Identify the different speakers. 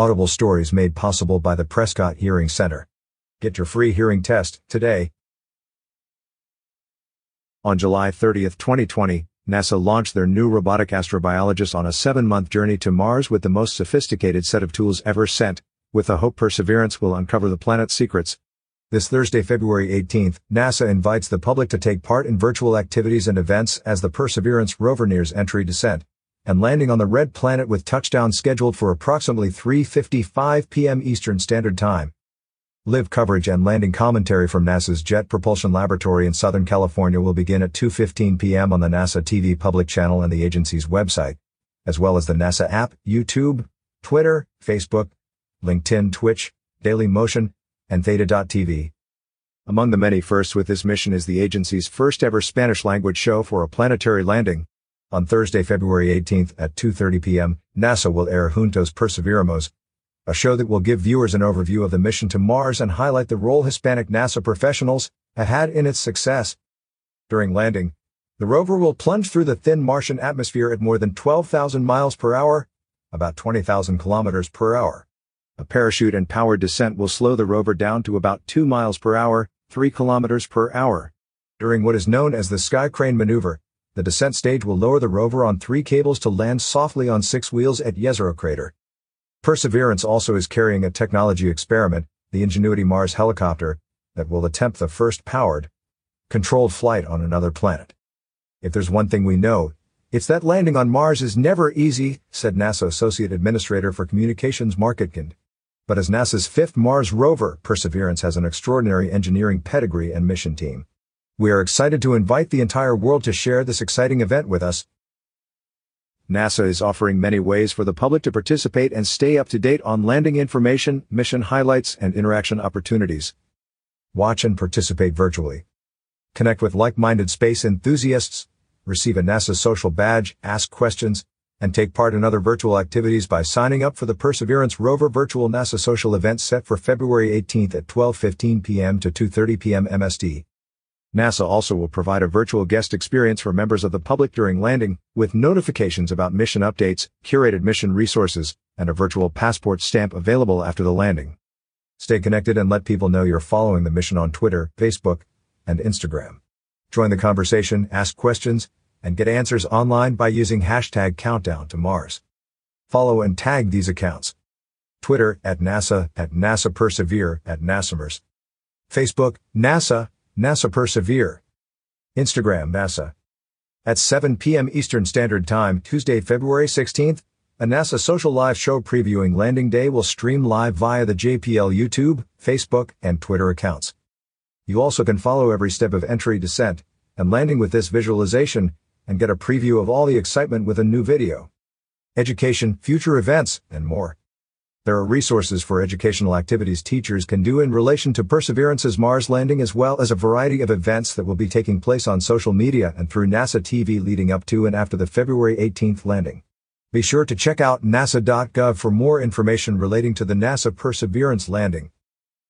Speaker 1: Audible stories made possible by the Prescott Hearing Center. Get your free hearing test today. On July 30, 2020, NASA launched their new robotic astrobiologist on a seven-month journey to Mars with the most sophisticated set of tools ever sent, with the hope Perseverance will uncover the planet's secrets. This Thursday, February 18th, NASA invites the public to take part in virtual activities and events as the Perseverance rover nears entry descent and landing on the red planet with touchdown scheduled for approximately 3:55 p.m. Eastern Standard Time. Live coverage and landing commentary from NASA's Jet Propulsion Laboratory in Southern California will begin at 2:15 p.m. on the NASA TV public channel and the agency's website, as well as the NASA app, YouTube, Twitter, Facebook, LinkedIn, Twitch, Daily Motion, and Theta.tv. Among the many firsts with this mission is the agency's first ever Spanish language show for a planetary landing. On Thursday, February 18th at 2.30 p.m., NASA will air Juntos Perseveramos, a show that will give viewers an overview of the mission to Mars and highlight the role Hispanic NASA professionals have had in its success. During landing, the rover will plunge through the thin Martian atmosphere at more than 12,000 miles per hour, about 20,000 kilometers per hour. A parachute and powered descent will slow the rover down to about 2 miles per hour, 3 kilometers per hour. During what is known as the sky crane maneuver, the descent stage will lower the rover on three cables to land softly on six wheels at Jezero crater. Perseverance also is carrying a technology experiment, the Ingenuity Mars helicopter, that will attempt the first powered, controlled flight on another planet. If there's one thing we know, it's that landing on Mars is never easy, said NASA Associate Administrator for Communications Marc Etkind. But as NASA's fifth Mars rover, Perseverance has an extraordinary engineering pedigree and mission team. We are excited to invite the entire world to share this exciting event with us. NASA is offering many ways for the public to participate and stay up to date on landing information, mission highlights, and interaction opportunities. Watch and participate virtually. Connect with like-minded space enthusiasts, receive a NASA social badge, ask questions, and take part in other virtual activities by signing up for the Perseverance Rover Virtual NASA Social event set for February 18th at 12:15 p.m. to 2:30 p.m. MST. NASA also will provide a virtual guest experience for members of the public during landing, with notifications about mission updates, curated mission resources, and a virtual passport stamp available after the landing. Stay connected and let people know you're following the mission on Twitter, Facebook, and Instagram. Join the conversation, ask questions, and get answers online by using hashtag countdown to Mars. Follow and tag these accounts. Twitter at NASA, at NASA Persevere, at NASAMars. Facebook, NASA, NASA Persevere. Instagram, NASA. At 7 p.m. Eastern Standard Time, Tuesday, February 16th, a NASA social live show previewing landing day will stream live via the JPL YouTube, Facebook, and Twitter accounts. You also can follow every step of entry, descent, and landing with this visualization and get a preview of all the excitement with a new video. Education, future events, and more. There are resources for educational activities teachers can do in relation to Perseverance's Mars landing as well as a variety of events that will be taking place on social media and through NASA TV leading up to and after the February 18th landing. Be sure to check out nasa.gov for more information relating to the NASA Perseverance landing.